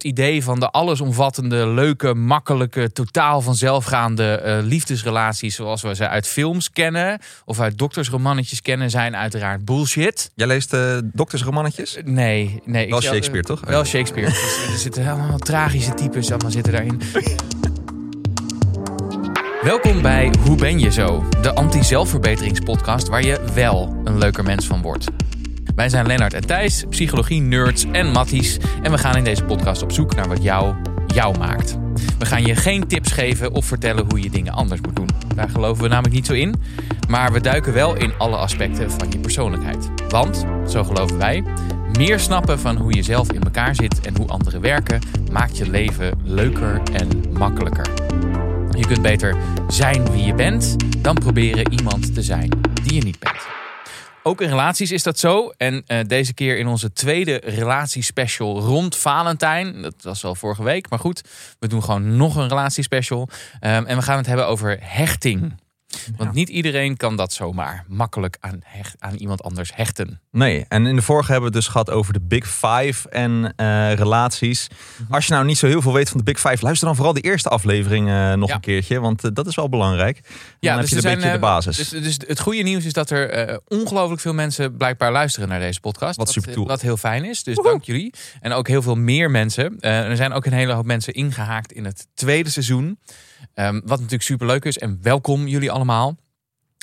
Het idee van de allesomvattende, leuke, makkelijke, totaal vanzelfgaande eh, liefdesrelaties zoals we ze uit films kennen of uit doktersromannetjes kennen, zijn uiteraard bullshit. Jij leest uh, doktersromannetjes? Nee, nee. Wel Shakespeare, toch? Wel Shakespeare. dus, er zitten helemaal tragische types allemaal zitten daarin. Welkom bij Hoe ben je zo? De anti-zelfverbeteringspodcast waar je wel een leuker mens van wordt. Wij zijn Lennart en Thijs, psychologie-nerds en matties. En we gaan in deze podcast op zoek naar wat jou, jou maakt. We gaan je geen tips geven of vertellen hoe je dingen anders moet doen. Daar geloven we namelijk niet zo in. Maar we duiken wel in alle aspecten van je persoonlijkheid. Want, zo geloven wij, meer snappen van hoe je zelf in elkaar zit en hoe anderen werken, maakt je leven leuker en makkelijker. Je kunt beter zijn wie je bent dan proberen iemand te zijn die je niet bent. Ook in relaties is dat zo. En uh, deze keer in onze tweede relatiespecial rond Valentijn. Dat was wel vorige week, maar goed. We doen gewoon nog een relatiespecial. Um, en we gaan het hebben over hechting. Want niet iedereen kan dat zomaar makkelijk aan, hecht, aan iemand anders hechten. Nee, en in de vorige hebben we het dus gehad over de Big Five en uh, relaties. Mhm. Als je nou niet zo heel veel weet van de Big Five, luister dan vooral de eerste aflevering uh, nog ja. een keertje. Want uh, dat is wel belangrijk. Ja, dan dus heb je een beetje de basis. Dus, dus, het goede nieuws is dat er ongelooflijk veel mensen blijkbaar luisteren naar deze podcast. Wat, super cool. Wat heel fijn is. Dus Woehoe. dank jullie. En ook heel veel meer mensen. er zijn ook een hele hoop mensen ingehaakt in het tweede seizoen. Um, wat natuurlijk super leuk is. En welkom jullie allemaal.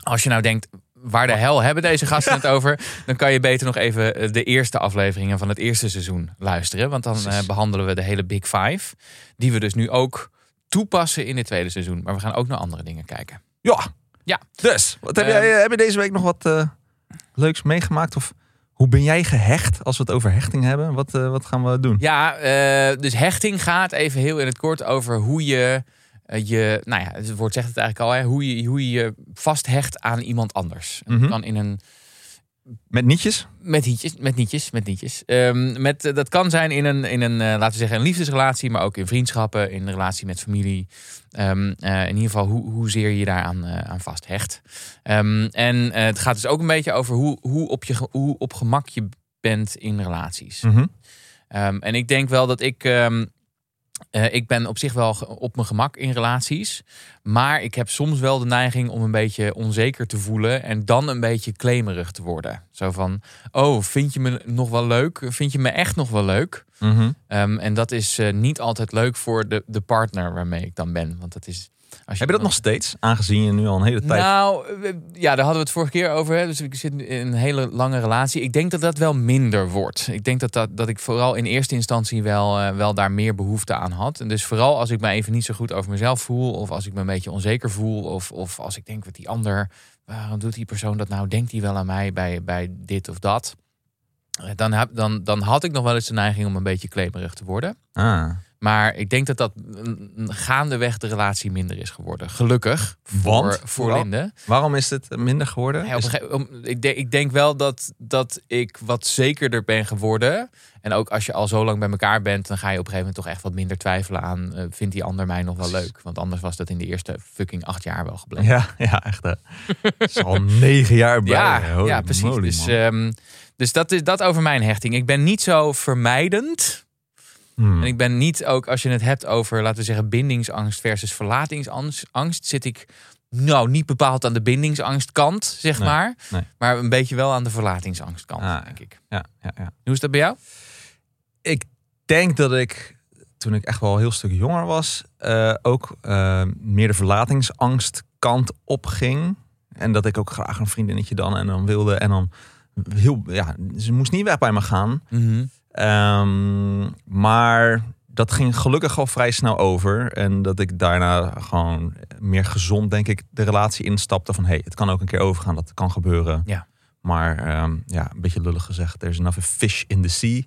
Als je nou denkt, waar de hel hebben deze gasten het over? Dan kan je beter nog even de eerste afleveringen van het eerste seizoen luisteren. Want dan uh, behandelen we de hele Big Five. Die we dus nu ook toepassen in het tweede seizoen. Maar we gaan ook naar andere dingen kijken. Ja. Ja. Dus, wat heb, jij, heb je deze week nog wat uh, leuks meegemaakt? Of hoe ben jij gehecht als we het over hechting hebben? Wat, wat gaan we doen? Ja, dus hechting gaat even heel in het kort over hoe je je, nou ja, het woord zegt het eigenlijk al, hè, hoe, je, hoe je je vasthecht aan iemand anders. Mm -hmm. kan in een. Met nietjes? Met nietjes, met nietjes, met nietjes. Um, met, uh, dat kan zijn in een, in een uh, laten we zeggen, een liefdesrelatie, maar ook in vriendschappen, in een relatie met familie. Um, uh, in ieder geval, hoe, hoezeer je daaraan aan vasthecht. Um, en het gaat dus ook een beetje over hoe, hoe, op, je, hoe op gemak je bent in relaties. Mm -hmm. en ik denk wel dat ik. Uh, ik ben op zich wel op mijn gemak in relaties. Maar ik heb soms wel de neiging om een beetje onzeker te voelen. En dan een beetje claimerig te worden. Zo van: Oh, vind je me nog wel leuk? Vind je me echt nog wel leuk? Mm -hmm. um, en dat is uh, niet altijd leuk voor de, de partner waarmee ik dan ben. Want dat is. Als je Heb je dat nog steeds? Aangezien je nu al een hele tijd. Nou, ja, daar hadden we het vorige keer over. Hè. Dus ik zit in een hele lange relatie. Ik denk dat dat wel minder wordt. Ik denk dat, dat, dat ik vooral in eerste instantie wel, uh, wel daar meer behoefte aan had. En dus vooral als ik me even niet zo goed over mezelf voel. Of als ik me een beetje onzeker voel. Of, of als ik denk wat die ander. Waarom doet die persoon dat nou? Denkt hij wel aan mij bij, bij dit of dat? Dan, heb, dan, dan had ik nog wel eens de neiging om een beetje klemerig te worden. Ah. Maar ik denk dat dat gaandeweg de relatie minder is geworden. Gelukkig voor, Want, voor Linde. Waarom is het minder geworden? Ja, ik, denk, ik denk wel dat, dat ik wat zekerder ben geworden. En ook als je al zo lang bij elkaar bent, dan ga je op een gegeven moment toch echt wat minder twijfelen aan. Uh, vindt die ander mij nog wel leuk? Want anders was dat in de eerste fucking acht jaar wel gebleven. Ja, ja echt. Hè. is al negen jaar bij. Ja, ja precies. Moly, dus, um, dus dat is dat over mijn hechting. Ik ben niet zo vermijdend. Hmm. En ik ben niet ook, als je het hebt over, laten we zeggen, bindingsangst versus verlatingsangst, zit ik nou niet bepaald aan de bindingsangstkant, zeg nee, maar. Nee. Maar een beetje wel aan de verlatingsangstkant, ah, denk ik. Ja, ja, ja. Hoe is dat bij jou? Ik denk dat ik, toen ik echt wel een heel stuk jonger was, uh, ook uh, meer de verlatingsangstkant opging. En dat ik ook graag een vriendinnetje dan en dan wilde. En dan heel, ja, ze moest niet weg bij me gaan. Mm -hmm. Um, maar dat ging gelukkig al vrij snel over. En dat ik daarna gewoon meer gezond, denk ik, de relatie instapte. Van hey, het kan ook een keer overgaan, dat kan gebeuren. Ja. Maar um, ja, een beetje lullig gezegd, er is enough fish in the sea.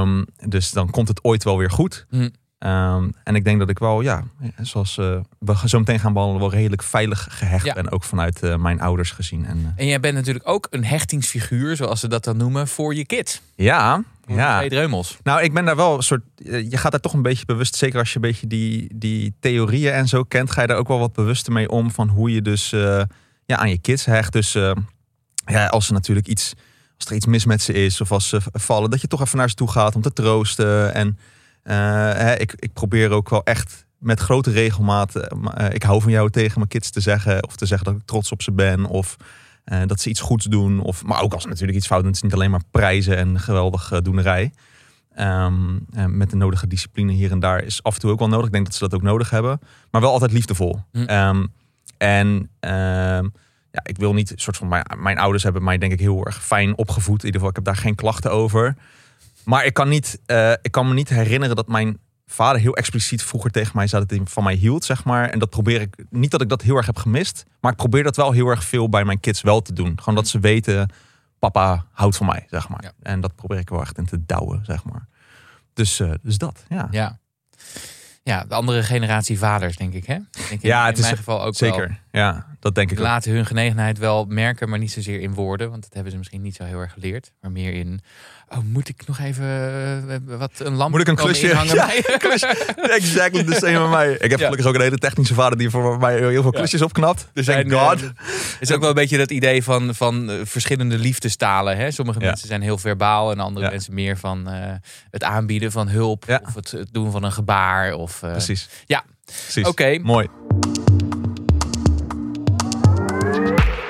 Um, dus dan komt het ooit wel weer goed. Mm. Um, en ik denk dat ik wel, ja, zoals uh, we zo meteen gaan behandelen, wel redelijk veilig gehecht Ja. ben. Ook vanuit uh, mijn ouders gezien. En, uh, En jij bent natuurlijk ook een hechtingsfiguur, zoals ze dat dan noemen, voor je kind. ja, ja. Reumels. Nou, ik ben daar wel een soort. eh, Je gaat daar toch een beetje bewust, zeker als je een beetje die, die theorieën en zo kent, ga je daar ook wel wat bewuster mee om van hoe je dus eh, ja, aan je kids hecht. Dus eh, ja, als er natuurlijk iets, als er iets mis met ze is of als ze vallen, dat je toch even naar ze toe gaat om te troosten. En hè, ik, ik probeer ook wel echt met grote regelmaat. eh, ik hou van jou tegen mijn kids te zeggen. Of te zeggen dat ik trots op ze ben. Of eh, dat ze iets goeds doen. Of, maar ook als ze natuurlijk iets fout doen. Het is niet alleen maar prijzen en geweldig eh, doenerij. Ehm, met de nodige discipline hier en daar is af en toe ook wel nodig. Ik denk dat ze dat ook nodig hebben. Maar wel altijd liefdevol. Hm. Ehm, en ehm, ja, ik wil niet, soort van, mijn, mijn ouders hebben mij denk ik heel erg fijn opgevoed. In ieder geval, ik heb daar geen klachten over. Maar ik kan, niet, eh, ik kan me niet herinneren dat mijn vader heel expliciet vroeger tegen mij zei dat hij van mij hield, zeg maar. En dat probeer ik, niet dat ik dat heel erg heb gemist, maar ik probeer dat wel heel erg veel bij mijn kids wel te doen. Gewoon dat ze weten, papa houdt van mij, zeg maar. Ja. En dat probeer ik wel echt in te douwen, zeg maar. Dus, eh, dus dat, ja. Ja. Ja, de andere generatie vaders, denk ik. Hè? Denk Ja, in het is mijn geval ook Zeker, ja, dat denk ik ook. Laten hun genegenheid wel merken, maar niet zozeer in woorden. Want dat hebben ze misschien niet zo heel erg geleerd. Maar meer in, oh, moet ik nog even eh, wat een lamp Moet ik een klusje? inhangen Ja, bij? Exactly the same met mij. Ik heb Ja. gelukkig ook een hele technische vader die voor mij heel veel Ja. klusjes opknapt. Er Thank zijn, God. eh, is ook wel een beetje dat idee van, van eh, verschillende liefdestalen. Hè? Sommige Ja. mensen zijn heel verbaal en andere Ja. mensen meer van eh, het aanbieden van hulp. Ja. Of het, het doen van een gebaar. Of, eh, Precies. Ja. Precies. Oké. Mooi.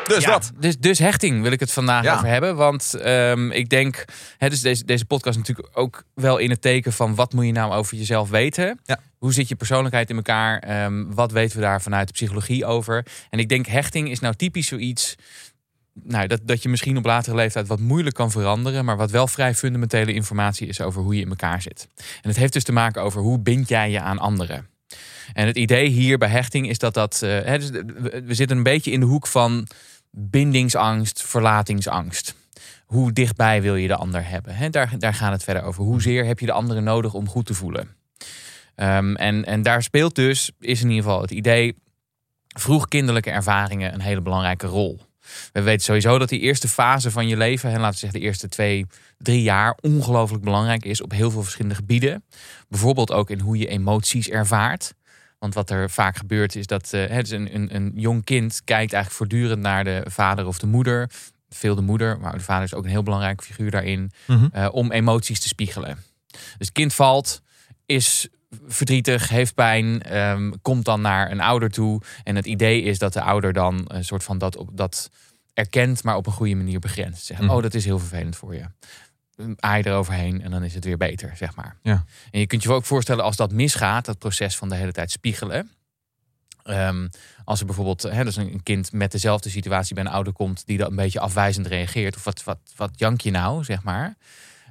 Dus Ja, dat. Dus, dus hechting wil ik het vandaag Ja. over hebben. Want ehm, ik denk, hè, dus deze, deze podcast natuurlijk ook wel in het teken van wat moet je nou over jezelf weten? Ja. Hoe zit je persoonlijkheid in elkaar? Ehm, wat weten we daar vanuit de psychologie over? En ik denk, hechting is nou typisch zoiets. Nou, dat, dat je misschien op latere leeftijd wat moeilijk kan veranderen, maar wat wel vrij fundamentele informatie is over hoe je in elkaar zit. En het heeft dus te maken over hoe bind jij je aan anderen. En het idee hier bij hechting is dat dat. eh, dus we zitten een beetje in de hoek van bindingsangst, verlatingsangst. Hoe dichtbij wil je de ander hebben? Daar, daar gaat het verder over. Hoezeer heb je de andere nodig om goed te voelen? Ehm, en, en daar speelt dus, is in ieder geval het idee, vroeg kinderlijke ervaringen een hele belangrijke rol. We weten sowieso dat die eerste fase van je leven, en laten we zeggen de eerste twee, drie jaar, ongelooflijk belangrijk is op heel veel verschillende gebieden. Bijvoorbeeld ook in hoe je emoties ervaart. Want wat er vaak gebeurt is dat eh, het is een, een, een jong kind kijkt eigenlijk voortdurend naar de vader of de moeder. Veel de moeder, maar de vader is ook een heel belangrijk figuur daarin. Mhm. eh, om emoties te spiegelen. Dus het kind valt, is verdrietig, heeft pijn, ehm, komt dan naar een ouder toe. En het idee is dat de ouder dan een soort van dat, op, dat erkent, maar op een goede manier begrenst. Zegt, Mhm. oh, dat is heel vervelend voor je. Aai eroverheen en dan is het weer beter, zeg maar. Ja. En je kunt je ook voorstellen als dat misgaat, dat proces van de hele tijd spiegelen. Ehm, als er bijvoorbeeld hè, dus een kind met dezelfde situatie bij een ouder komt die dat een beetje afwijzend reageert, of wat, wat, wat jank je nou, zeg maar.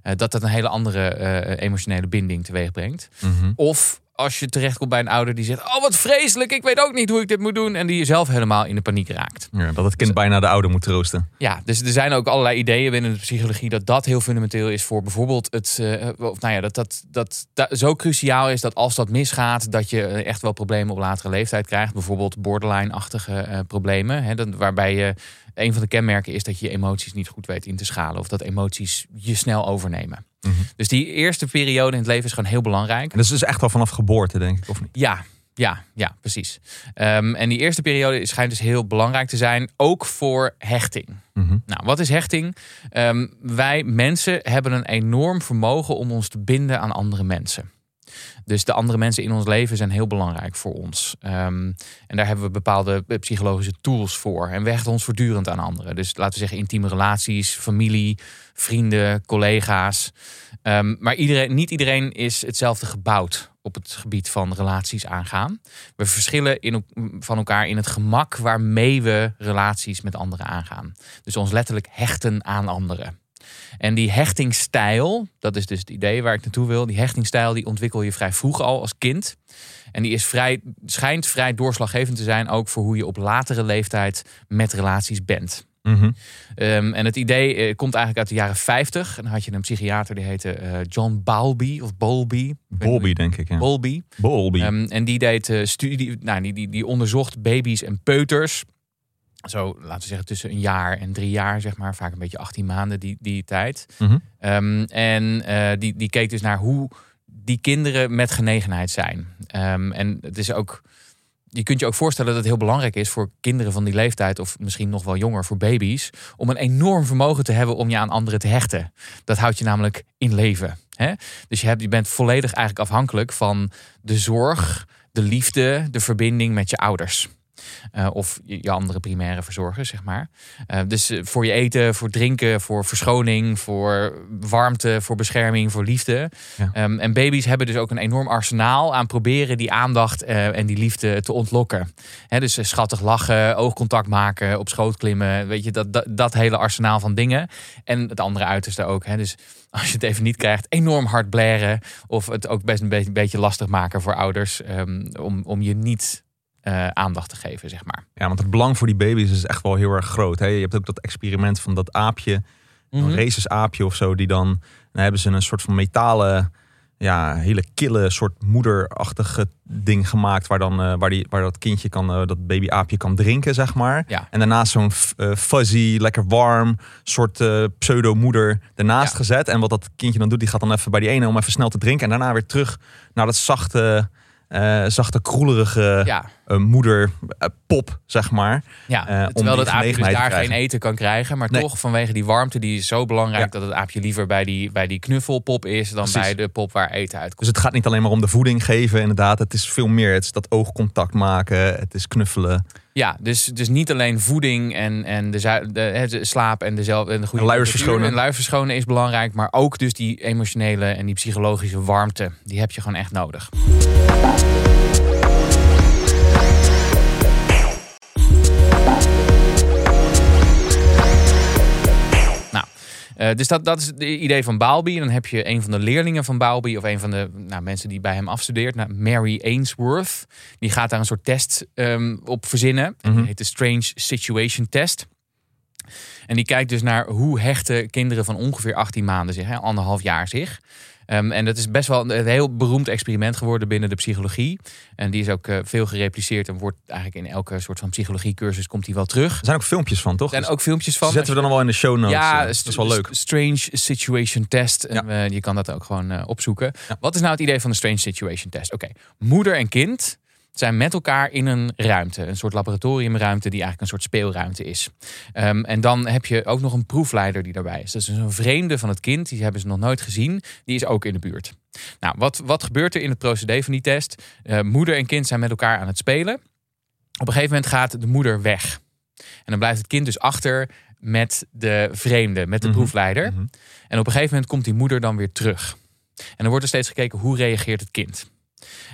eh, dat dat een hele andere eh, emotionele binding teweeg brengt. Mhm. Of als je terechtkomt bij een ouder die zegt: Oh, wat vreselijk, ik weet ook niet hoe ik dit moet doen. En die zelf helemaal in de paniek raakt. Ja, dat het kind bijna de ouder moet troosten. Ja, dus er zijn ook allerlei ideeën binnen de psychologie dat dat heel fundamenteel is voor bijvoorbeeld het. eh, of nou ja, dat dat, dat dat zo cruciaal is dat als dat misgaat, dat je eh, echt wel problemen op latere leeftijd krijgt. Bijvoorbeeld borderline-achtige eh, problemen. Hè, dat, waarbij je. Een van de kenmerken is dat je emoties niet goed weet in te schalen. Of dat emoties je snel overnemen. Mhm. Dus die eerste periode in het leven is gewoon heel belangrijk. En dat is dus echt wel vanaf geboorte, denk ik, of niet? Ja, ja, ja, precies. Ehm, en die eerste periode schijnt dus heel belangrijk te zijn, ook voor hechting. Mhm. Nou, wat is hechting? Ehm, wij mensen hebben een enorm vermogen om ons te binden aan andere mensen. Dus de andere mensen in ons leven zijn heel belangrijk voor ons. Ehm, en daar hebben we bepaalde psychologische tools voor. En we hechten ons voortdurend aan anderen. Dus laten we zeggen intieme relaties, familie, vrienden, collega's. Ehm, maar iedereen, niet iedereen is hetzelfde gebouwd op het gebied van relaties aangaan. We verschillen in, van elkaar in het gemak waarmee we relaties met anderen aangaan. Dus ons letterlijk hechten aan anderen. En die hechtingstijl, dat is dus het idee waar ik naartoe wil. Die hechtingstijl die ontwikkel je vrij vroeg al als kind. En die is vrij, schijnt vrij doorslaggevend te zijn ook voor hoe je op latere leeftijd met relaties bent. Mhm. Ehm, en het idee eh, komt eigenlijk uit de jaren 50. En dan had je een psychiater die heette eh, John Bowlby of Bowlby. Bowlby, denk ik. Ja. Bowlby. Bowlby. Ehm, en die deed eh, studie, nou, die, die, die onderzocht baby's en peuters. Zo, laten we zeggen, tussen een jaar en drie jaar, zeg maar. Vaak een beetje 18 maanden die, die tijd. Mhm. Ehm, en eh, die, die keek dus naar hoe die kinderen met genegenheid zijn. Ehm, en het is ook. Je kunt je ook voorstellen dat het heel belangrijk is voor kinderen van die leeftijd, of misschien nog wel jonger voor baby's, om een enorm vermogen te hebben om je aan anderen te hechten. Dat houdt je namelijk in leven. Hè? Dus je, hebt, je bent volledig eigenlijk afhankelijk van de zorg, de liefde, de verbinding met je ouders. Uh, of je, je, andere primaire verzorgers, zeg maar. Uh, dus uh, voor je eten, voor drinken, voor verschoning, voor warmte, voor bescherming, voor liefde. Ja. Um, en baby's hebben dus ook een enorm arsenaal aan proberen die aandacht en die liefde te ontlokken. He, dus schattig lachen, oogcontact maken, op schoot klimmen. Weet je, dat, dat, dat hele arsenaal van dingen. En het andere uiterste ook. He. Dus als je het even niet krijgt, enorm hard blaren. Of het ook best een beetje, lastig maken voor ouders. Um, om, om je niet uh, aandacht te geven, zeg maar. Ja, want het belang voor die baby's is echt wel heel erg groot. Hè? Je hebt ook dat experiment van dat aapje, mm -hmm. een racesaapje of zo, die dan, dan hebben ze een soort van metalen, ja, hele kille soort moederachtige ding gemaakt, waar dan, uh, waar, die, waar dat kindje kan, uh, dat babyaapje kan drinken, zeg maar. Ja. En daarnaast zo'n fuzzy, lekker warm, soort pseudo-moeder ernaast ja. gezet. En wat dat kindje dan doet, die gaat dan even bij die ene om even snel te drinken en daarna weer terug naar dat zachte zachte, kroelerige ja. Uh, moeder uh, pop, zeg maar. Ja, terwijl dat aapje dus daar geen eten kan krijgen. Maar nee. toch vanwege die warmte, die is zo belangrijk... Ja. dat het aapje liever bij die, bij die knuffelpop is... dan Precies. bij de pop waar eten uitkomt. Dus het gaat niet alleen maar om de voeding geven, inderdaad. Het is veel meer. Het is dat oogcontact maken, het is knuffelen. Ja, dus, dus niet alleen voeding en, en de, de, de slaap en, dezelfde, en de goede luiers verschonen. En luiers verschonen is belangrijk. Maar ook dus die emotionele en die psychologische warmte. Die heb je gewoon echt nodig. Uh, dus dat, dat is het idee van Baalby. En dan heb je een van de leerlingen van Baalby, of een van de nou, mensen die bij hem afstudeert, nou, Mary Ainsworth. Die gaat daar een soort test um, op verzinnen. Mm -hmm. Die heet de Strange Situation Test. En die kijkt dus naar hoe hechten kinderen van ongeveer 18 maanden zich, hè, anderhalf jaar zich. Um, en dat is best wel een heel beroemd experiment geworden binnen de psychologie. En die is ook uh, veel gerepliceerd en wordt eigenlijk in elke soort van psychologiecursus komt die wel terug. Er zijn ook filmpjes van, toch? Er zijn ook filmpjes van. Zetten we dan wel in de show notes. Ja, uh, dat is wel leuk. Strange Situation Test. En ja. uh, je kan dat ook gewoon opzoeken. Ja. Wat is nou het idee van de Strange Situation Test? Oké, okay. moeder en kind zijn met elkaar in een ruimte. Een soort laboratoriumruimte die eigenlijk een soort speelruimte is. Um, en dan heb je ook nog een proefleider die daarbij is. Dat is een vreemde van het kind. Die hebben ze nog nooit gezien. Die is ook in de buurt. Nou, wat, wat gebeurt er in het procedé van die test? Uh, moeder en kind zijn met elkaar aan het spelen. Op een gegeven moment gaat de moeder weg. En dan blijft het kind dus achter met de vreemde, met de Mhm. proefleider. Mhm. En op een gegeven moment komt die moeder dan weer terug. En dan wordt er steeds gekeken hoe reageert het kind.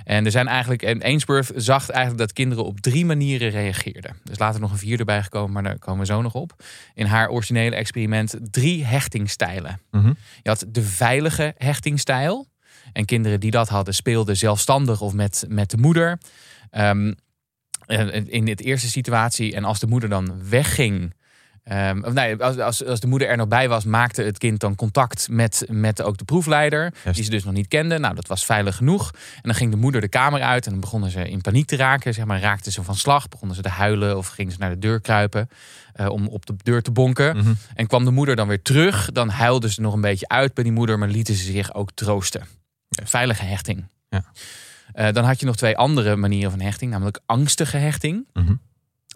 En er zijn eigenlijk, en Ainsworth zag eigenlijk dat kinderen op drie manieren reageerden. Dus later nog een vierde bij gekomen, maar daar komen we zo nog op. In haar originele experiment drie hechtingstijlen. Mhm. Je had de veilige hechtingstijl. En kinderen die dat hadden speelden zelfstandig of met, met de moeder. Ehm, in de eerste situatie, en als de moeder dan wegging, Um, of nee, als, als, als de moeder er nog bij was, maakte het kind dan contact met, met ook de proefleider. Die ze dus nog niet kende. Nou, dat was veilig genoeg. En dan ging de moeder de kamer uit en dan begonnen ze in paniek te raken. Zeg maar, raakten ze van slag, begonnen ze te huilen of gingen ze naar de deur kruipen. uh, om op de deur te bonken. Mhm. En kwam de moeder dan weer terug, dan huilden ze nog een beetje uit bij die moeder, maar lieten ze zich ook troosten. Veilige hechting. Ja. Uh, dan had je nog twee andere manieren van hechting, namelijk angstige hechting. En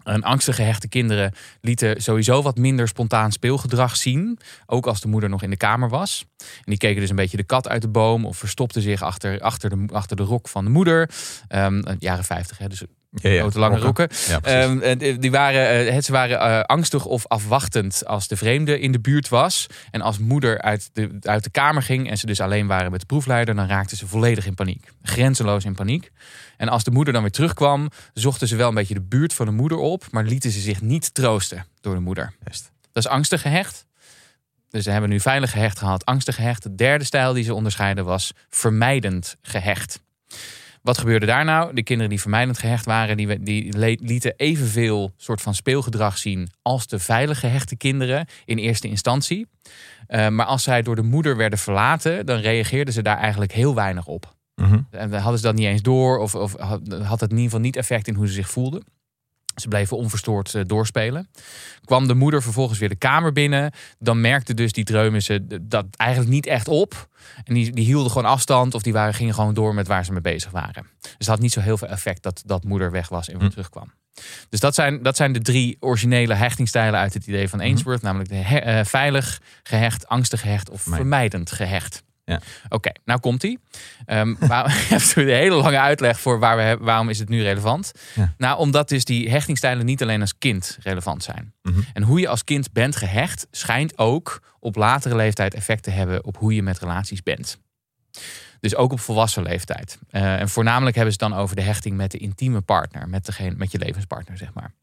angstige hechte kinderen lieten sowieso wat minder spontaan speelgedrag zien. Ook als de moeder nog in de kamer was. En die keken dus een beetje de kat uit de boom. Of verstopten zich achter, achter, de, achter de rok van de moeder. Um, jaren 50, hè, dus Ja, ja. grote lange rokken. Ja. Um, en die waren, uh, ze waren uh, angstig of afwachtend als de vreemde in de buurt was. En als moeder uit de, uit de kamer ging en ze dus alleen waren met de proefleider, dan raakten ze volledig in paniek. Grenzeloos in paniek. En als de moeder dan weer terugkwam, zochten ze wel een beetje de buurt van de moeder op, maar lieten ze zich niet troosten door de moeder. Best. Dat is angstig gehecht. Dus ze hebben nu veilig gehecht gehad, angstig gehecht. De derde stijl die ze onderscheiden was vermijdend gehecht. Wat gebeurde daar nou? De kinderen die vermijdend gehecht waren, die, die lieten evenveel soort van speelgedrag zien als de veilig gehechte kinderen in eerste instantie. Uh, maar als zij door de moeder werden verlaten, dan reageerden ze daar eigenlijk heel weinig op. Mhm. En dan hadden ze dat niet eens door, of, of had het in ieder geval niet effect in hoe ze zich voelden. Ze bleven onverstoord uh, doorspelen. Kwam de moeder vervolgens weer de kamer binnen. Dan merkte dus die dreumissen dat eigenlijk niet echt op. En die, die hielden gewoon afstand of die waren, gingen gewoon door met waar ze mee bezig waren. Dus het had niet zo heel veel effect dat, dat moeder weg was en weer Hm. terugkwam. Dus dat zijn, dat zijn de drie originele hechtingstijlen uit het idee van Ainsworth. Namelijk de he- uh, veilig gehecht, angstig gehecht of vermijdend gehecht. Ja. Oké, nou komt ie. Um, waar, een hele lange uitleg voor waar we, hebben- waarom is het nu relevant. Ja. Nou, omdat dus die hechtingstijlen niet alleen als kind relevant zijn. Mhm. En hoe je als kind bent gehecht, schijnt ook op latere leeftijd effect te hebben op hoe je met relaties bent. Dus ook op volwassen leeftijd. Eh, en voornamelijk hebben ze het dan over de hechting met de intieme partner, met, degene, met je levenspartner, zeg maar.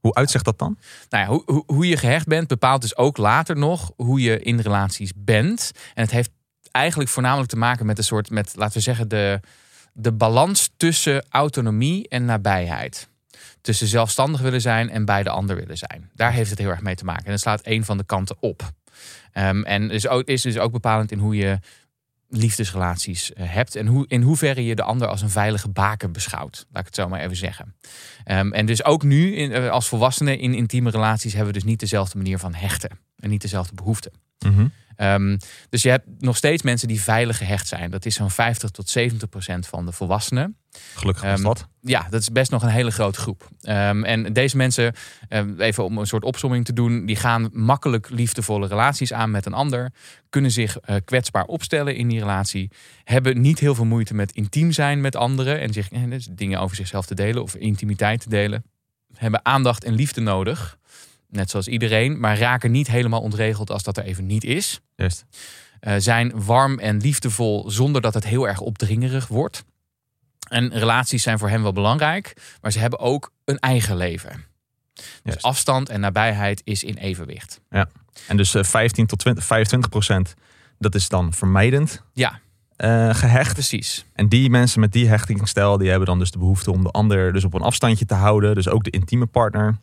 Hoe uitzicht dat dan? Nou ja, hoe, hoe, hoe je gehecht bent bepaalt dus ook later nog hoe je in relaties bent. En het heeft eigenlijk voornamelijk te maken met een soort, met, laten we zeggen, de, de balans tussen autonomie en nabijheid. Tussen zelfstandig willen zijn en bij de ander willen zijn. Daar heeft het heel erg mee te maken. En dat slaat één van de kanten op. Ehm, en is, ook, is dus ook bepalend in hoe je liefdesrelaties eh, hebt. En hoe, in hoeverre je de ander als een veilige baken beschouwt. Laat ik het zo maar even zeggen. Ehm, en dus ook nu in, eh, als volwassenen in intieme relaties hebben we dus niet dezelfde manier van hechten. En niet dezelfde behoeften. Mhm. Ehm, dus je hebt nog steeds mensen die veilig gehecht zijn. Dat is zo'n 50 tot 70 procent van de volwassenen. Gelukkig is Ehm, dat. Ja, dat is best nog een hele grote groep. Ehm, en deze mensen, even om een soort opsomming te doen, die gaan makkelijk liefdevolle relaties aan met een ander, kunnen zich eh, kwetsbaar opstellen in die relatie, hebben niet heel veel moeite met intiem zijn met anderen en zich, eh, dus dingen over zichzelf te delen of intimiteit te delen, hebben aandacht en liefde nodig, net zoals iedereen, maar raken niet helemaal ontregeld als dat er even niet is. Juist. Eh, zijn warm en liefdevol zonder dat het heel erg opdringerig wordt. En relaties zijn voor hen wel belangrijk, maar ze hebben ook een eigen leven. Dus Juist. afstand en nabijheid is in evenwicht. En dus eh, 15 tot 20, 25 procent, dat is dan vermijdend Ja, eh, gehecht. precies. En die mensen met die hechtingsstijl, die hebben dan dus de behoefte om de ander dus op een afstandje te houden. Dus ook de intieme partner.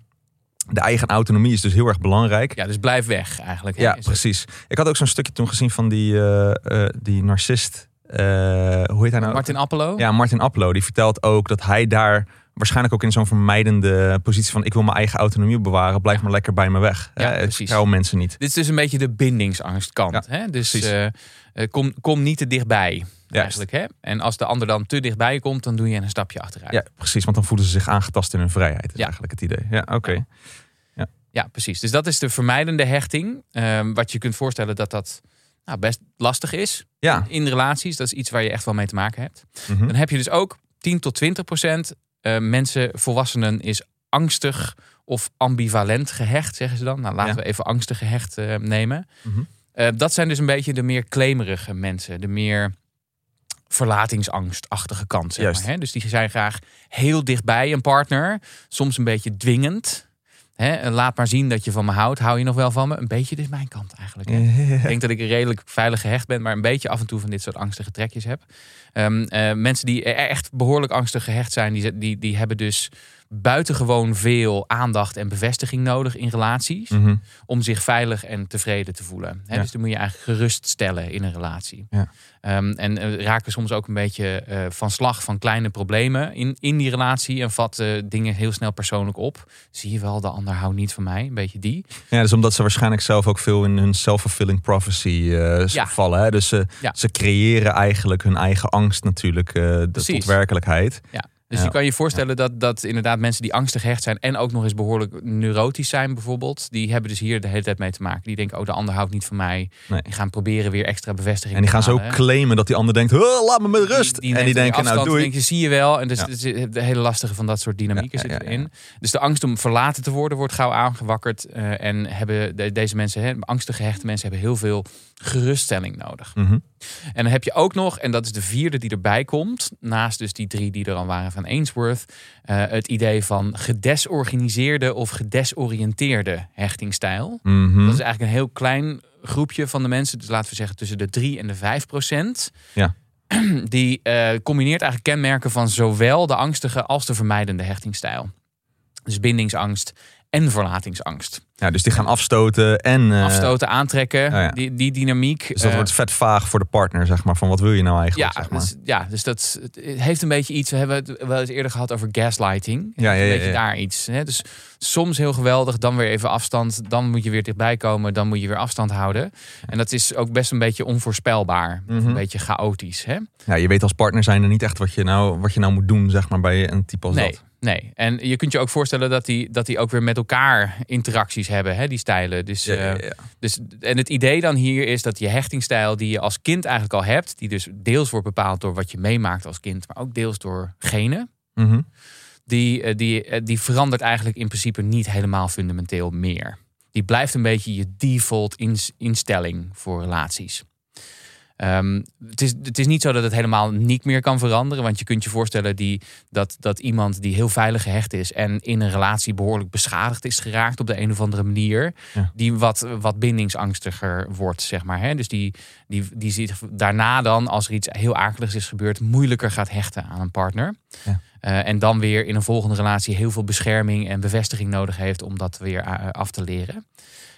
De eigen autonomie is dus heel erg belangrijk. Ja, dus blijf weg eigenlijk. hè, Ja, precies. Ik had ook zo'n stukje toen gezien van die, eh, eh, die narcist. eh, hoe heet hij nou? Martin Appelo? Ja, Martin Appelo. Die vertelt ook dat hij daar waarschijnlijk ook in zo'n vermijdende positie van... ik wil mijn eigen autonomie bewaren, blijf maar lekker bij me weg. Ja, ik precies. vertrouw mensen niet. Dit is dus een beetje de bindingsangstkant. hè? Dus kom, kom niet te dichtbij. Eigenlijk, hè? En als de ander dan te dichtbij komt, dan doe je een stapje achteruit. Ja, precies. Want dan voelen ze zich aangetast in hun vrijheid. is Ja. eigenlijk het idee. Ja, oké. Ja, precies. Dus dat is de vermijdende hechting. Ehm, wat je kunt voorstellen dat dat nou, best lastig is Ja. in relaties. Dat is iets waar je echt wel mee te maken hebt. Mhm. Dan heb je dus ook 10 tot 20 procent eh, mensen, volwassenen, is angstig of ambivalent gehecht, zeggen ze dan. Nou, laten Ja. we even angstig gehecht eh, nemen. Mhm. Eh, dat zijn dus een beetje de meer claimerige mensen. De meer verlatingsangstachtige kant. Zeg maar, hè? Dus die zijn graag heel dichtbij een partner. Soms een beetje dwingend. Hè? Laat maar zien dat je van me houdt. Hou je nog wel van me? Een beetje dit is mijn kant eigenlijk. Hè? Ik denk dat ik redelijk veilig gehecht ben, maar een beetje af en toe van dit soort angstige trekjes heb. Ehm, eh, mensen die e- echt behoorlijk angstig gehecht zijn, die, die, die hebben dus buitengewoon veel aandacht en bevestiging nodig in relaties. Mhm. Om zich veilig en tevreden te voelen. Ja. Dus dan moet je eigenlijk geruststellen in een relatie. Ja. Ehm, en eh, raken soms ook een beetje eh, van slag van kleine problemen in, in die relatie. En vatten dingen heel snel persoonlijk op. Zie je wel, de ander houdt niet van mij. Een beetje die. Ja, dus omdat ze waarschijnlijk zelf ook veel in hun self-fulfilling prophecy eh, Ja. vallen. Hè? Dus ze, Ja. ze creëren eigenlijk hun eigen angst natuurlijk eh, de- tot werkelijkheid. Dus Ja. je kan je voorstellen dat, dat inderdaad mensen die angstig gehecht zijn en ook nog eens behoorlijk neurotisch zijn bijvoorbeeld, die hebben dus hier de hele tijd mee te maken. Die denken, oh de ander houdt niet van mij. Nee. Die gaan proberen weer extra bevestiging En die gaan zo claimen dat die ander denkt, "Huh, laat me met rust. en die denken, nou afstand, doei. denk je, zie je wel. En dus Ja. de hele lastige van dat soort dynamieken Ja, ja. erin. Dus de angst om verlaten te worden wordt gauw aangewakkerd. eh, en hebben de- deze mensen, hè, angstig gehechte mensen, hebben heel veel geruststelling nodig. Mhm. En dan heb je ook nog, en dat is de vierde die erbij komt, naast dus die drie die er al waren van Ainsworth, eh, het idee van gedesorganiseerde of gedesoriënteerde hechtingstijl. Mhm. Dat is eigenlijk een heel klein groepje van de mensen, dus laten we zeggen tussen de 3 en de 5 procent. Ja. Die eh, combineert eigenlijk kenmerken van zowel de angstige als de vermijdende hechtingstijl. Dus bindingsangst en verlatingsangst. Ja, dus die gaan afstoten en... eh, Afstoten, aantrekken, ja. die, die dynamiek. Dus dat eh, wordt vet vaag voor de partner, zeg maar. Van wat wil je nou eigenlijk, ja, zeg maar. dus, ja, dus dat heeft een beetje iets. We hebben het wel eens eerder gehad over gaslighting. Ja, ja, een ja, beetje ja. daar iets. Hè? Dus soms heel geweldig, dan weer even afstand. Dan moet je weer dichtbij komen, dan moet je weer afstand houden. En dat is ook best een beetje onvoorspelbaar. Mhm. Een beetje chaotisch. Hè? Ja, je weet als partner zijn er niet echt wat je nou, wat je nou moet doen, zeg maar, bij een type als Nee, dat. Nee, en je kunt je ook voorstellen dat die, dat die ook weer met elkaar interacties hebben, hè, die stijlen. Dus, Ja, ja, eh, ja. dus, en het idee dan hier is dat je hechtingstijl die je als kind eigenlijk al hebt, die dus deels wordt bepaald door wat je meemaakt als kind, maar ook deels door genen, Mhm. die, eh, die, eh, die verandert eigenlijk in principe niet helemaal fundamenteel meer. Die blijft een beetje je default ins- instelling voor relaties. Ehm, het, is, het is niet zo dat het helemaal niet meer kan veranderen. Want je kunt je voorstellen die, dat, dat iemand die heel veilig gehecht is en in een relatie behoorlijk beschadigd is geraakt op de een of andere manier, Ja. die wat, wat bindingsangstiger wordt, zeg maar. Hè? Dus die, die, die zich daarna dan, als er iets heel akeligs is gebeurd, moeilijker gaat hechten aan een partner. Ja. Eh, en dan weer in een volgende relatie heel veel bescherming en bevestiging nodig heeft om dat weer eh, af te leren.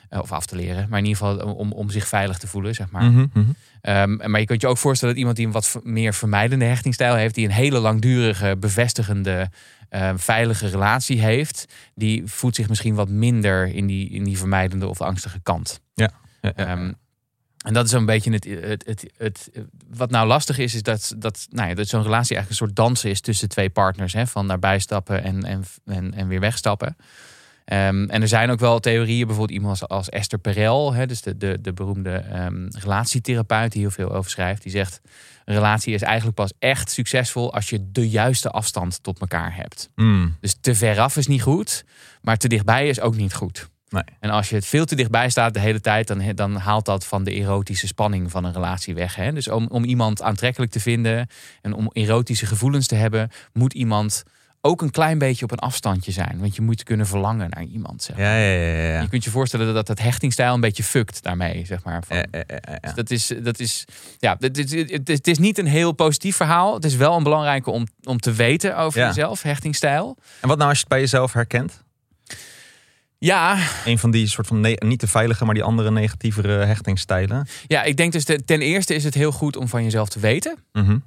Eh, of af te leren, maar in ieder geval om, om zich veilig te voelen, zeg maar. Mhm, mhm. Ehm, maar je kunt je ook voorstellen dat iemand die een wat meer vermijdende hechtingstijl heeft, die een hele langdurige, bevestigende, eh, veilige relatie heeft, die voelt zich misschien wat minder in die, in die vermijdende of angstige kant. Ja, ja. Ehm, en dat is een beetje het, het, het, het, wat nou lastig is, is dat, dat, nou ja, dat zo'n relatie eigenlijk een soort dansen is tussen twee partners. Hè, van daarbij stappen en, en, en, en weer wegstappen. Ehm, en er zijn ook wel theorieën, bijvoorbeeld iemand als, als Esther Perel, hè, dus de, de, de beroemde ehm, relatietherapeut die heel veel over schrijft. Die zegt, een relatie is eigenlijk pas echt succesvol als je de juiste afstand tot elkaar hebt. Mm. Dus te ver af is niet goed, maar te dichtbij is ook niet goed. Nee. En als je het veel te dichtbij staat de hele tijd, dan, dan haalt dat van de erotische spanning van een relatie weg. Hè? Dus om, om iemand aantrekkelijk te vinden en om erotische gevoelens te hebben, moet iemand ook een klein beetje op een afstandje zijn. Want je moet kunnen verlangen naar iemand. Zeg. maar. Ja, ja, ja, ja. Je kunt je voorstellen dat het hechtingstijl een beetje fukt daarmee. Zeg maar, van, Ja, ja, ja, ja. dus dat is, dat is, ja, het is, het is- niet een heel positief verhaal. Het is wel een belangrijke om, om te weten over jezelf, hechtingstijl. En wat nou als je het bij jezelf herkent? Ja, Een van die soort van, niet de veilige, maar die andere negatievere hechtingstijlen. Ja, ik denk dus de- ten eerste is het heel goed om van jezelf te weten. Mhm.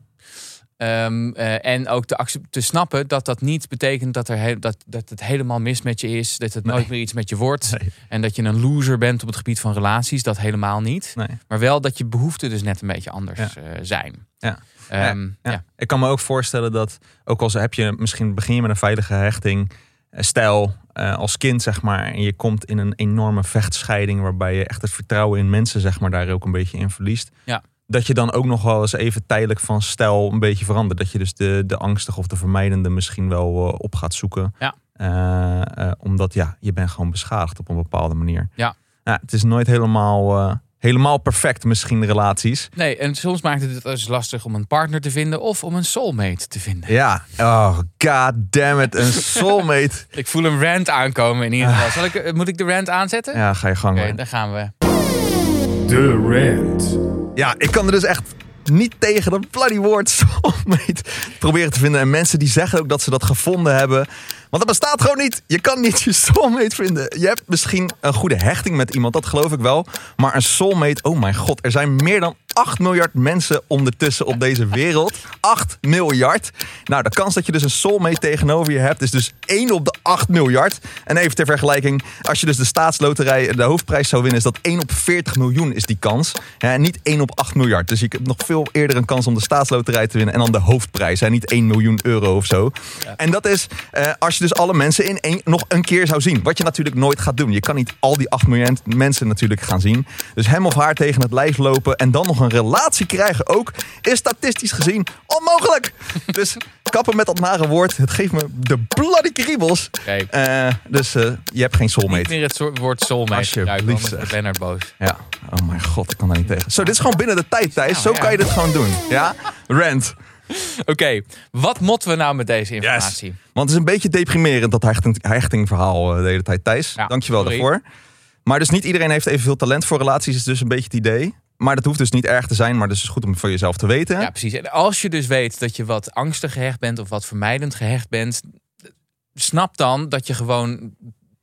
Ehm, eh, en ook te, snappen dat dat niet betekent dat, er dat, dat het helemaal mis met je is. Dat het Nee. nooit meer iets met je wordt. Nee. En dat je een loser bent op het gebied van relaties. Dat helemaal niet. Nee. Maar wel dat je behoeften dus net een beetje anders Ja. eh, zijn. Ja. Ehm, Ja. ja. Ik kan me ook voorstellen dat, ook al heb je misschien begin je met een veilige hechting, eh, stijl als kind, zeg maar, en je komt in een enorme vechtscheiding waarbij je echt het vertrouwen in mensen, zeg maar, daar ook een beetje in verliest. Ja. Dat je dan ook nog wel eens even tijdelijk van stijl een beetje verandert. Dat je dus de, de angstige of de vermijdende misschien wel eh, op gaat zoeken. Ja. Eh, eh, omdat ja, je bent gewoon beschadigd op een bepaalde manier. Ja. Nou, het is nooit helemaal, eh, helemaal perfect misschien relaties. Nee, en soms maakt het het dus lastig om een partner te vinden of om een soulmate te vinden. Ja, oh god damn it, een soulmate. Ik voel een rant aankomen in ieder geval. Zal ik, eh, moet ik de rant aanzetten? Ja, ga je gang. Oké, daar gaan we. De rant. Ja, ik kan er dus echt niet tegen dat bloody woord soulmate proberen te vinden. En mensen die zeggen ook dat ze dat gevonden hebben. Want dat bestaat gewoon niet. Je kan niet je soulmate vinden. Je hebt misschien een goede hechting met iemand, dat geloof ik wel. Maar een soulmate, oh mijn god. Er zijn meer dan 8 miljard mensen ondertussen op deze wereld. 8 miljard. Nou, de kans dat je dus een soulmate tegenover je hebt... is dus 1 op de 8 miljard. En even ter vergelijking, als je dus de staatsloterij... de hoofdprijs zou winnen, is dat 1 op 40 miljoen is die kans. En niet 1 op 8 miljard. Dus je hebt nog veel eerder een kans om de staatsloterij te winnen... en dan de hoofdprijs, hè, niet 1 miljoen euro of zo. En dat is eh, als je dus alle mensen in één, nog een keer zou zien. Wat je natuurlijk nooit gaat doen. Je kan niet al die 8 miljard mensen natuurlijk gaan zien. Dus hem of haar tegen het lijf lopen... en dan nog een relatie krijgen ook... is statistisch gezien onmogelijk. Dus kappen met dat nare woord. Het geeft me de bloody kriebels. Eh, dus eh, je hebt geen Niet soulmate. meer het soort woord soulmate Alsjeblieft, zeg. wordt Lennart boos. Ja. Oh mijn god, ik kan daar niet tegen. Zo, dit is gewoon binnen de tijd, Thijs. Nou, Zo ja. kan je dit gewoon doen. Ja? Rant. Oké, wat motten we nou met deze informatie? Want het is een beetje deprimerend, dat hechting, hechtingverhaal eh, de hele tijd, Thijs. Ja, Dankjewel sorry. daarvoor. Maar dus niet iedereen heeft evenveel talent voor relaties, is dus een beetje het idee. Maar dat hoeft dus niet erg te zijn, maar dus is goed om voor jezelf te weten. Ja, precies. En als je dus weet dat je wat angstig gehecht bent of wat vermijdend gehecht bent, snap dan dat je gewoon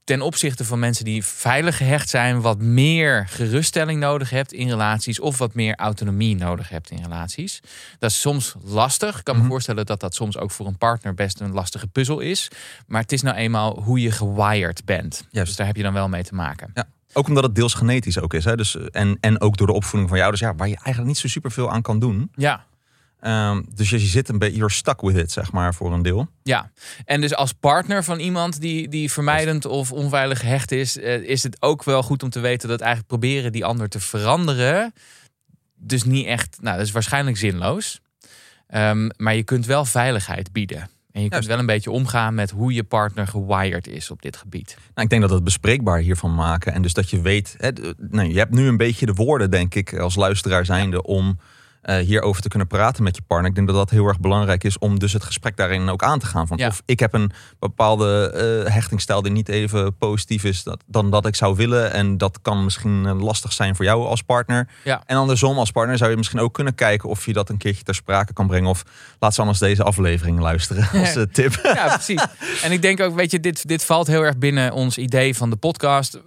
ten opzichte van mensen die veilig gehecht zijn, wat meer geruststelling nodig hebt in relaties of wat meer autonomie nodig hebt in relaties. Dat is soms lastig. Ik kan me Mhm. voorstellen dat dat soms ook voor een partner best een lastige puzzel is. Maar het is nou eenmaal hoe je gewired bent. Dus daar heb je dan wel mee te maken. Ook omdat het deels genetisch ook is. Hè? Dus, en, en ook door de opvoeding van jou. Dus ja, waar je eigenlijk niet zo superveel aan kan doen. Ja, Ehm, dus je zit een beetje, you're stuck with it, zeg maar, voor een deel. Ja, en dus als partner van iemand die, die vermijdend of onveilig gehecht is, eh, is het ook wel goed om te weten dat eigenlijk proberen die ander te veranderen, dus niet echt, nou, dat is waarschijnlijk zinloos. Ehm, maar je kunt wel veiligheid bieden. En je kunt wel een beetje omgaan met hoe je partner gewired is op dit gebied. Nou, ik denk dat het bespreekbaar hiervan maken. En dus dat je weet, hè, nou, je hebt nu een beetje de woorden, denk ik, als luisteraar zijnde, om eh, hierover te kunnen praten met je partner. Ik denk dat dat heel erg belangrijk is om dus het gesprek daarin ook aan te gaan. Van, Ja. Of ik heb een bepaalde eh hechtingstijl die niet even positief is dat, dan dat ik zou willen. En dat kan misschien eh, lastig zijn voor jou als partner. Ja. En andersom als partner zou je misschien ook kunnen kijken of je dat een keertje ter sprake kan brengen. Of laat ze anders deze aflevering luisteren als tip. Ja, precies. En ik denk ook, weet je, dit, dit valt heel erg binnen ons idee van de podcast.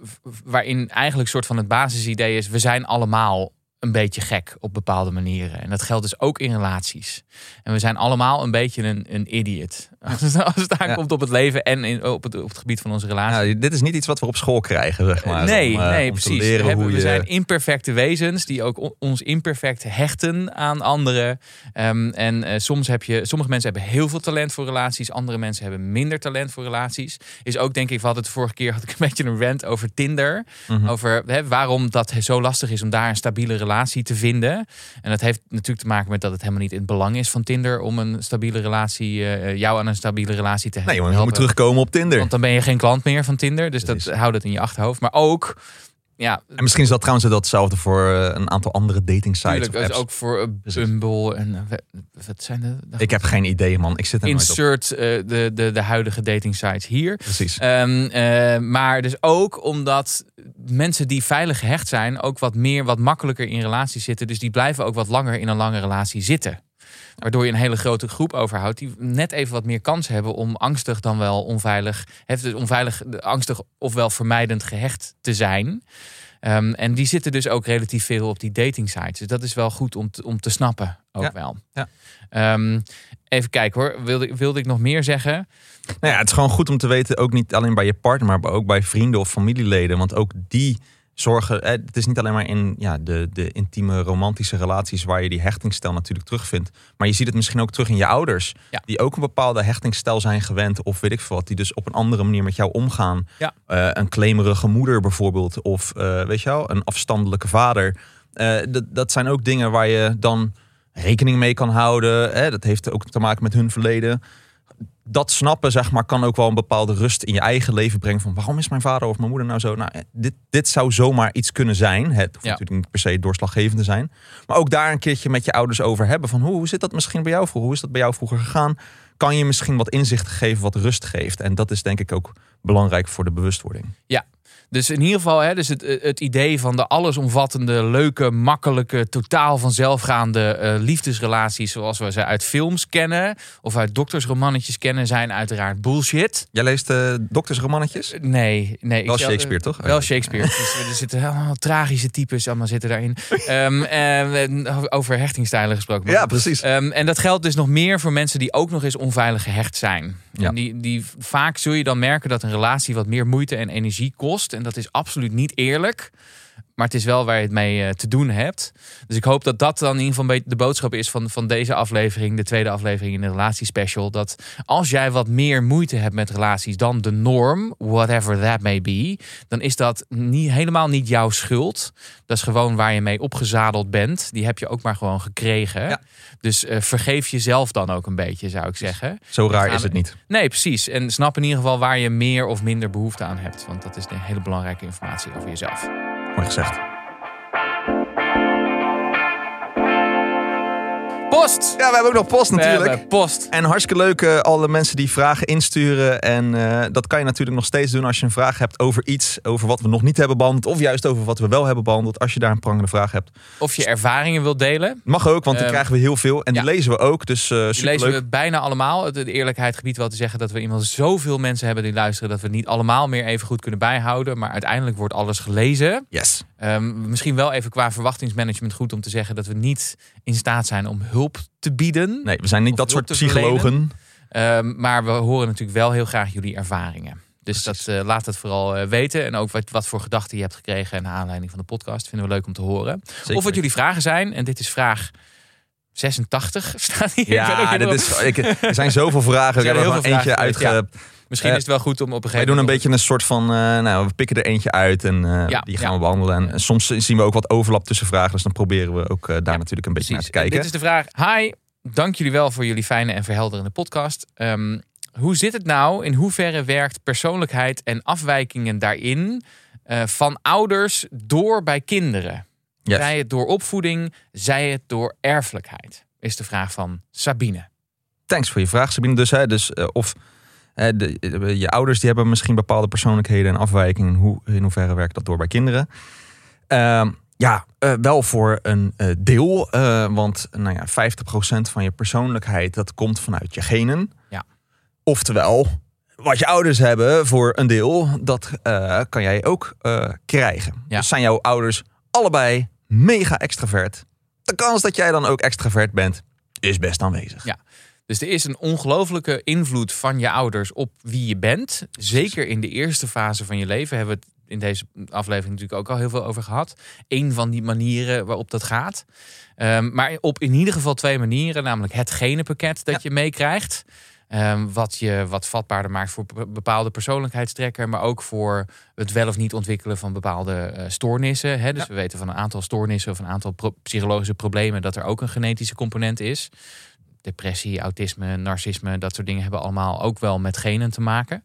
Waarin eigenlijk soort van het basisidee is: we zijn allemaal een beetje gek op bepaalde manieren. En dat geldt dus ook in relaties. En we zijn allemaal een beetje een, een idiot. Als het, als het aankomt op het leven en in, op, het, op het gebied van onze relatie. Ja, dit is niet iets wat we op school krijgen, zeg maar. nee, om, eh, nee, om precies. we, hebben- hoe we je... zijn imperfecte wezens die ook on- ons imperfect hechten aan anderen. Ehm, en eh, soms heb je, sommige mensen hebben heel veel talent voor relaties, andere mensen hebben minder talent voor relaties. Is ook denk ik, we hadden het vorige keer had ik een beetje een rant over Tinder. Mhm. Over waarom dat zo lastig is om daar een stabiele relatie te vinden. En dat heeft natuurlijk te maken met dat het helemaal niet in het belang is van Tinder om een stabiele relatie, eh, jou aan een stabiele relatie te Nee, jongen, je moet terugkomen op Tinder. Want dan ben je geen klant meer van Tinder. Dus dat houdt het in je achterhoofd. Maar ook, ja, En misschien is dat trouwens datzelfde voor eh, een aantal andere dating sites of apps. is ook voor eh. Bumble en eh, wat zijn de, Ik heb geen idee, man. Ik zit er nooit op. insert de, de, de huidige dating sites hier. Precies. Ehm, eh, maar dus ook omdat mensen die veilig gehecht zijn ook wat meer, wat makkelijker in relaties zitten. Dus die blijven ook wat langer in een lange relatie zitten. Waardoor je een hele grote groep overhoudt die net even wat meer kans hebben om angstig dan wel onveilig, heeft dus onveilig, angstig ofwel vermijdend gehecht te zijn. Ehm, en die zitten dus ook relatief veel op die dating sites. Dus dat is wel goed om te, om te snappen ook Ja, wel. ja. Ehm, even kijken hoor. Wilde, wilde ik nog meer zeggen? Nou ja, het is gewoon goed om te weten, ook niet alleen bij je partner, maar ook bij vrienden of familieleden. Want ook die zorgen. eh, Het is niet alleen maar in ja, de, de intieme romantische relaties waar je die hechtingsstijl natuurlijk terugvindt. Maar je ziet het misschien ook terug in je ouders. Ja. Die ook een bepaalde hechtingsstijl zijn gewend. Of weet ik veel wat. Die dus op een andere manier met jou omgaan. Ja. Eh, een claimerige moeder bijvoorbeeld. Of eh, weet je wel, een afstandelijke vader. Dat, dat zijn ook dingen waar je dan rekening mee kan houden. Hè? Dat heeft ook te maken met hun verleden dat snappen, zeg maar, kan ook wel een bepaalde rust in je eigen leven brengen. Van waarom is mijn vader of mijn moeder nou zo? Nou, eh, dit, dit zou zomaar iets kunnen zijn. Het hoeft Ja. natuurlijk niet per se doorslaggevend te zijn. Maar ook daar een keertje met je ouders over hebben. Van hoe, hoe zit dat misschien bij jou vroeger? Hoe is dat bij jou vroeger gegaan? Kan je misschien wat inzicht geven, wat rust geeft? En dat is denk ik ook belangrijk voor de bewustwording. Dus in ieder geval, hè, dus het, het idee van de allesomvattende, leuke, makkelijke, totaal vanzelfgaande eh, liefdesrelaties zoals we ze uit films kennen of uit doktersromannetjes kennen, zijn uiteraard bullshit. Jij leest eh doktersromannetjes? Nee, nee. Wel ik Shakespeare, toch? Wel Shakespeare. Dus er zitten helemaal tragische types allemaal zitten daarin. Eh, over hechtingstijlen gesproken. Ja, precies. Ehm, en dat geldt dus nog meer voor mensen die ook nog eens onveilig gehecht zijn. Ja. Die, die, vaak zul je dan merken dat een relatie wat meer moeite en energie kost. En dat is absoluut niet eerlijk. Maar het is wel waar je het mee eh, te doen hebt. Dus ik hoop dat dat dan in ieder geval de boodschap is van, van deze aflevering, de tweede aflevering in de relatiespecial. Dat als jij wat meer moeite hebt met relaties dan de norm, whatever that may be, dan is dat niet, helemaal niet jouw schuld. Dat is gewoon waar je mee opgezadeld bent. Die heb je ook maar gewoon gekregen. Ja. Dus eh, vergeef jezelf dan ook een beetje, zou ik zeggen. Zo raar is het niet. Nee, precies. En snap in ieder geval waar je meer of minder behoefte aan hebt. Want dat is een hele belangrijke informatie over jezelf. Mooi gezegd. Post! Ja, we hebben ook nog post We natuurlijk. hebben post. En hartstikke leuk eh, alle mensen die vragen insturen. En eh, dat kan je natuurlijk nog steeds doen als je een vraag hebt over iets. Over wat we nog niet hebben behandeld. Of juist over wat we wel hebben behandeld. Als je daar een prangende vraag hebt. Of je ervaringen wilt delen. Mag ook, want die Ehm, krijgen we heel veel. En die lezen we ook. Dus eh Die superleuk. lezen we bijna allemaal. Het de eerlijkheid gebied wel te zeggen dat we iemand zoveel mensen hebben die luisteren. dat we het niet allemaal meer even goed kunnen bijhouden. Maar uiteindelijk wordt alles gelezen. Yes. Ehm, misschien wel even qua verwachtingsmanagement goed om te zeggen dat we niet in staat zijn om hulp te bieden. Nee, we zijn niet dat soort psychologen. Ehm, maar we horen natuurlijk wel heel graag jullie ervaringen. Dus Precies. dat, eh, laat het vooral eh, weten. En ook wat, wat voor gedachten je hebt gekregen naar aanleiding van de podcast. Vinden we leuk om te horen. Zeker. Of wat jullie vragen zijn. En dit is vraag 86 staat hier. Ja, dit is, ik, er zijn zoveel vragen. Ik zijn heb er veel eentje uitge... Misschien eh, is het wel goed om op een Wij gegeven doen een moment... beetje een soort van, eh, nou, we pikken er eentje uit en eh, die gaan we behandelen. En soms zien we ook wat overlap tussen vragen, dus dan proberen we ook daar natuurlijk een beetje Precies. naar te kijken. Dit is de vraag. Hi, dank jullie wel voor jullie fijne en verhelderende podcast. Ehm, hoe zit het nou? In hoeverre werkt persoonlijkheid en afwijkingen daarin van ouders door bij kinderen? Yes. Zij het door opvoeding, zij het door erfelijkheid? Is de vraag van Sabine. Thanks voor je vraag, Sabine. Dus, hè, dus of de, eh, je ouders die hebben misschien bepaalde persoonlijkheden en afwijkingen. Hoe, in hoeverre werkt dat door bij kinderen? Ehm, ja, eh, wel voor een eh, deel. want nou ja, 50% van je persoonlijkheid dat komt vanuit je genen. Ja. Oftewel, wat je ouders hebben voor een deel, dat kan jij ook krijgen. Ja. Dus zijn jouw ouders allebei mega extravert. De kans dat jij dan ook extravert bent, is best aanwezig. Ja. Dus er is een ongelofelijke invloed van je ouders op wie je bent. Zeker in de eerste fase van je leven hebben we het in deze aflevering natuurlijk ook al heel veel over gehad. Eén van die manieren waarop dat gaat. Ehm, maar op in ieder geval twee manieren. Namelijk het genenpakket dat je meekrijgt. Ehm, wat je wat vatbaarder maakt voor be- bepaalde persoonlijkheidstrekken. Maar ook voor het wel of niet ontwikkelen van bepaalde eh, stoornissen. Hè? Dus we weten van een aantal stoornissen of een aantal pro- psychologische problemen. dat er ook een genetische component is depressie, autisme, narcisme, dat soort dingen hebben allemaal ook wel met genen te maken.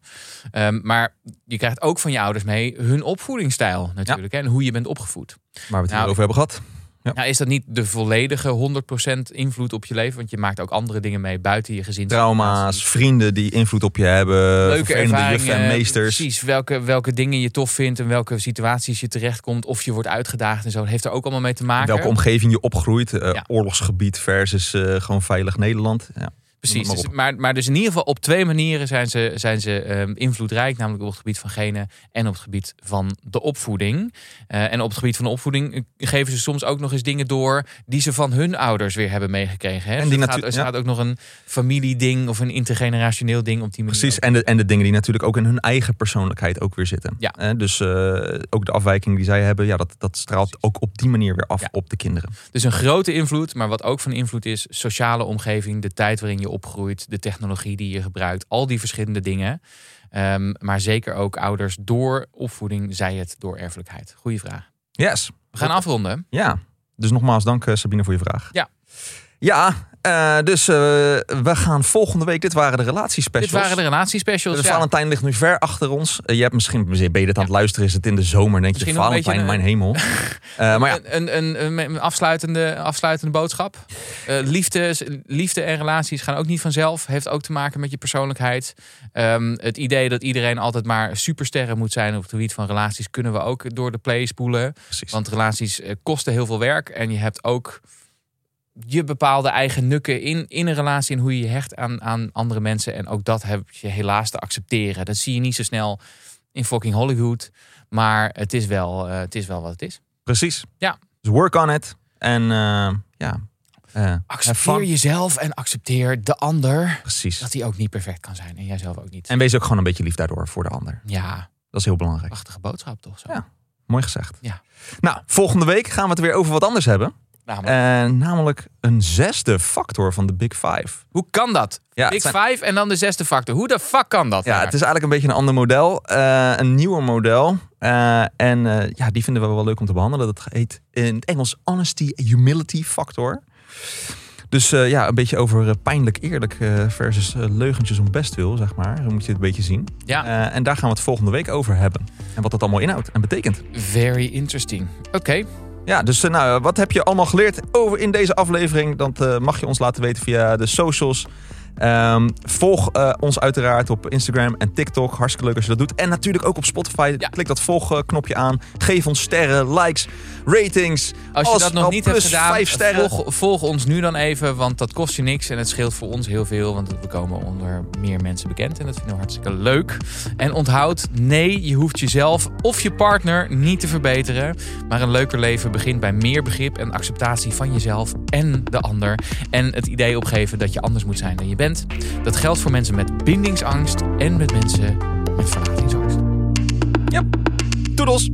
Ehm, maar je krijgt ook van je ouders mee hun opvoedingsstijl natuurlijk hè, en hoe je bent opgevoed. Waar we het Nou, over hebben gehad. Ja. Nou, is dat niet de volledige 100% invloed op je leven? Want je maakt ook andere dingen mee buiten je gezin. Trauma's, vrienden die invloed op je hebben. Leuke ervaringen, en meesters. precies. Welke, welke dingen je tof vindt en welke situaties je terechtkomt. Of je wordt uitgedaagd en zo. Dat heeft er ook allemaal mee te maken. Welke omgeving je opgroeit. eh, Ja. Oorlogsgebied versus eh, gewoon veilig Nederland. Ja. Precies, Maar dus, maar, maar dus in ieder geval op twee manieren zijn ze, zijn ze ehm, invloedrijk. Namelijk op het gebied van genen en op het gebied van de opvoeding. Eh, en op het gebied van de opvoeding eh, geven ze soms ook nog eens dingen door... die ze van hun ouders weer hebben meegekregen. Hè? En Dus die er gaat, natu- er ja. staat ook nog een familieding of een intergenerationeel ding op die manier. Precies. En de, en de dingen die natuurlijk ook in hun eigen persoonlijkheid ook weer zitten. Ja. Eh, dus eh, ook de afwijking die zij hebben, ja, dat, dat straalt ook op die manier weer af Ja. op de kinderen. Dus een grote invloed, maar wat ook van invloed is... sociale omgeving, de tijd waarin je opgroeit... de technologie die je gebruikt, al die verschillende dingen. Ehm, maar zeker ook ouders door opvoeding, zij het door erfelijkheid. Goeie vraag. Yes. We gaan afronden. Ja. Dus nogmaals dank eh, Sabine voor je vraag. Ja. Ja, eh, dus eh, we gaan volgende week, dit waren de relatiespecials. Dit waren de relatiespecials. De ja. Valentijn ligt nu ver achter ons. Eh, je hebt misschien, ben je dit aan het luisteren, is het in de zomer. Denk je, Misschien Valentijn, mijn hemel. Maar ja, Een, een, een, afsluitende, afsluitende boodschap. Liefde, liefde en relaties gaan ook niet vanzelf. Heeft ook te maken met je persoonlijkheid. Ehm, het idee dat iedereen altijd maar supersterren moet zijn op het gebied van relaties... kunnen we ook door de play spoelen. precies. Want relaties kosten heel veel werk. En je hebt ook je bepaalde eigen nukken in, in een relatie... en hoe je je hecht aan, aan andere mensen. En ook dat heb je helaas te accepteren. Dat zie je niet zo snel in fucking Hollywood. Maar het is wel, eh, het is wel wat het is. Precies. Ja. Dus work on it. En eh, ja. eh, Accepteer jezelf en accepteer de ander. Precies. Dat hij ook niet perfect kan zijn. En jij zelf ook niet. En wees ook gewoon een beetje lief daardoor voor de ander. Ja, Dat is heel belangrijk. prachtige boodschap toch zo. Ja. Mooi gezegd. Ja. Nou, volgende week gaan we het weer over wat anders hebben. Namelijk, Eh, namelijk een zesde factor van de Big Five. hoe kan dat? Ja, Big zijn- Five en dan de zesde factor. Hoe de fuck kan dat? Ja, het is eigenlijk een beetje een ander model. eh, een nieuwer model. Eh, en ja, die vinden we wel leuk om te behandelen. Dat heet in het Engels Honesty Humility Factor. Dus ja, een beetje over pijnlijk eerlijk versus leugentjes om bestwil, zeg maar. Zo moet je het een beetje zien. Ja, en daar gaan we het volgende week over hebben. En wat dat allemaal inhoudt en betekent. very interesting. Oké, Ja, dus eh, nou, wat heb je allemaal geleerd over in deze aflevering? Dat eh, mag je ons laten weten via de socials. Ehm, volg eh, ons uiteraard op Instagram en TikTok. Hartstikke leuk als je dat doet. En natuurlijk ook op Spotify. Ja. Klik dat volgknopje aan. Geef ons sterren, likes, ratings. als je dat nog al niet hebt gedaan, volg, volg ons nu dan even. Want dat kost je niks en het scheelt voor ons heel veel. Want we komen onder meer mensen bekend. En dat vinden we hartstikke leuk. En onthoud, nee, je hoeft jezelf of je partner niet te verbeteren. Maar een leuker leven begint bij meer begrip en acceptatie van jezelf en de ander. En het idee opgeven dat je anders moet zijn dan je bent. Dat geldt voor mensen met bindingsangst en met mensen met verlatingsangst. Toedels!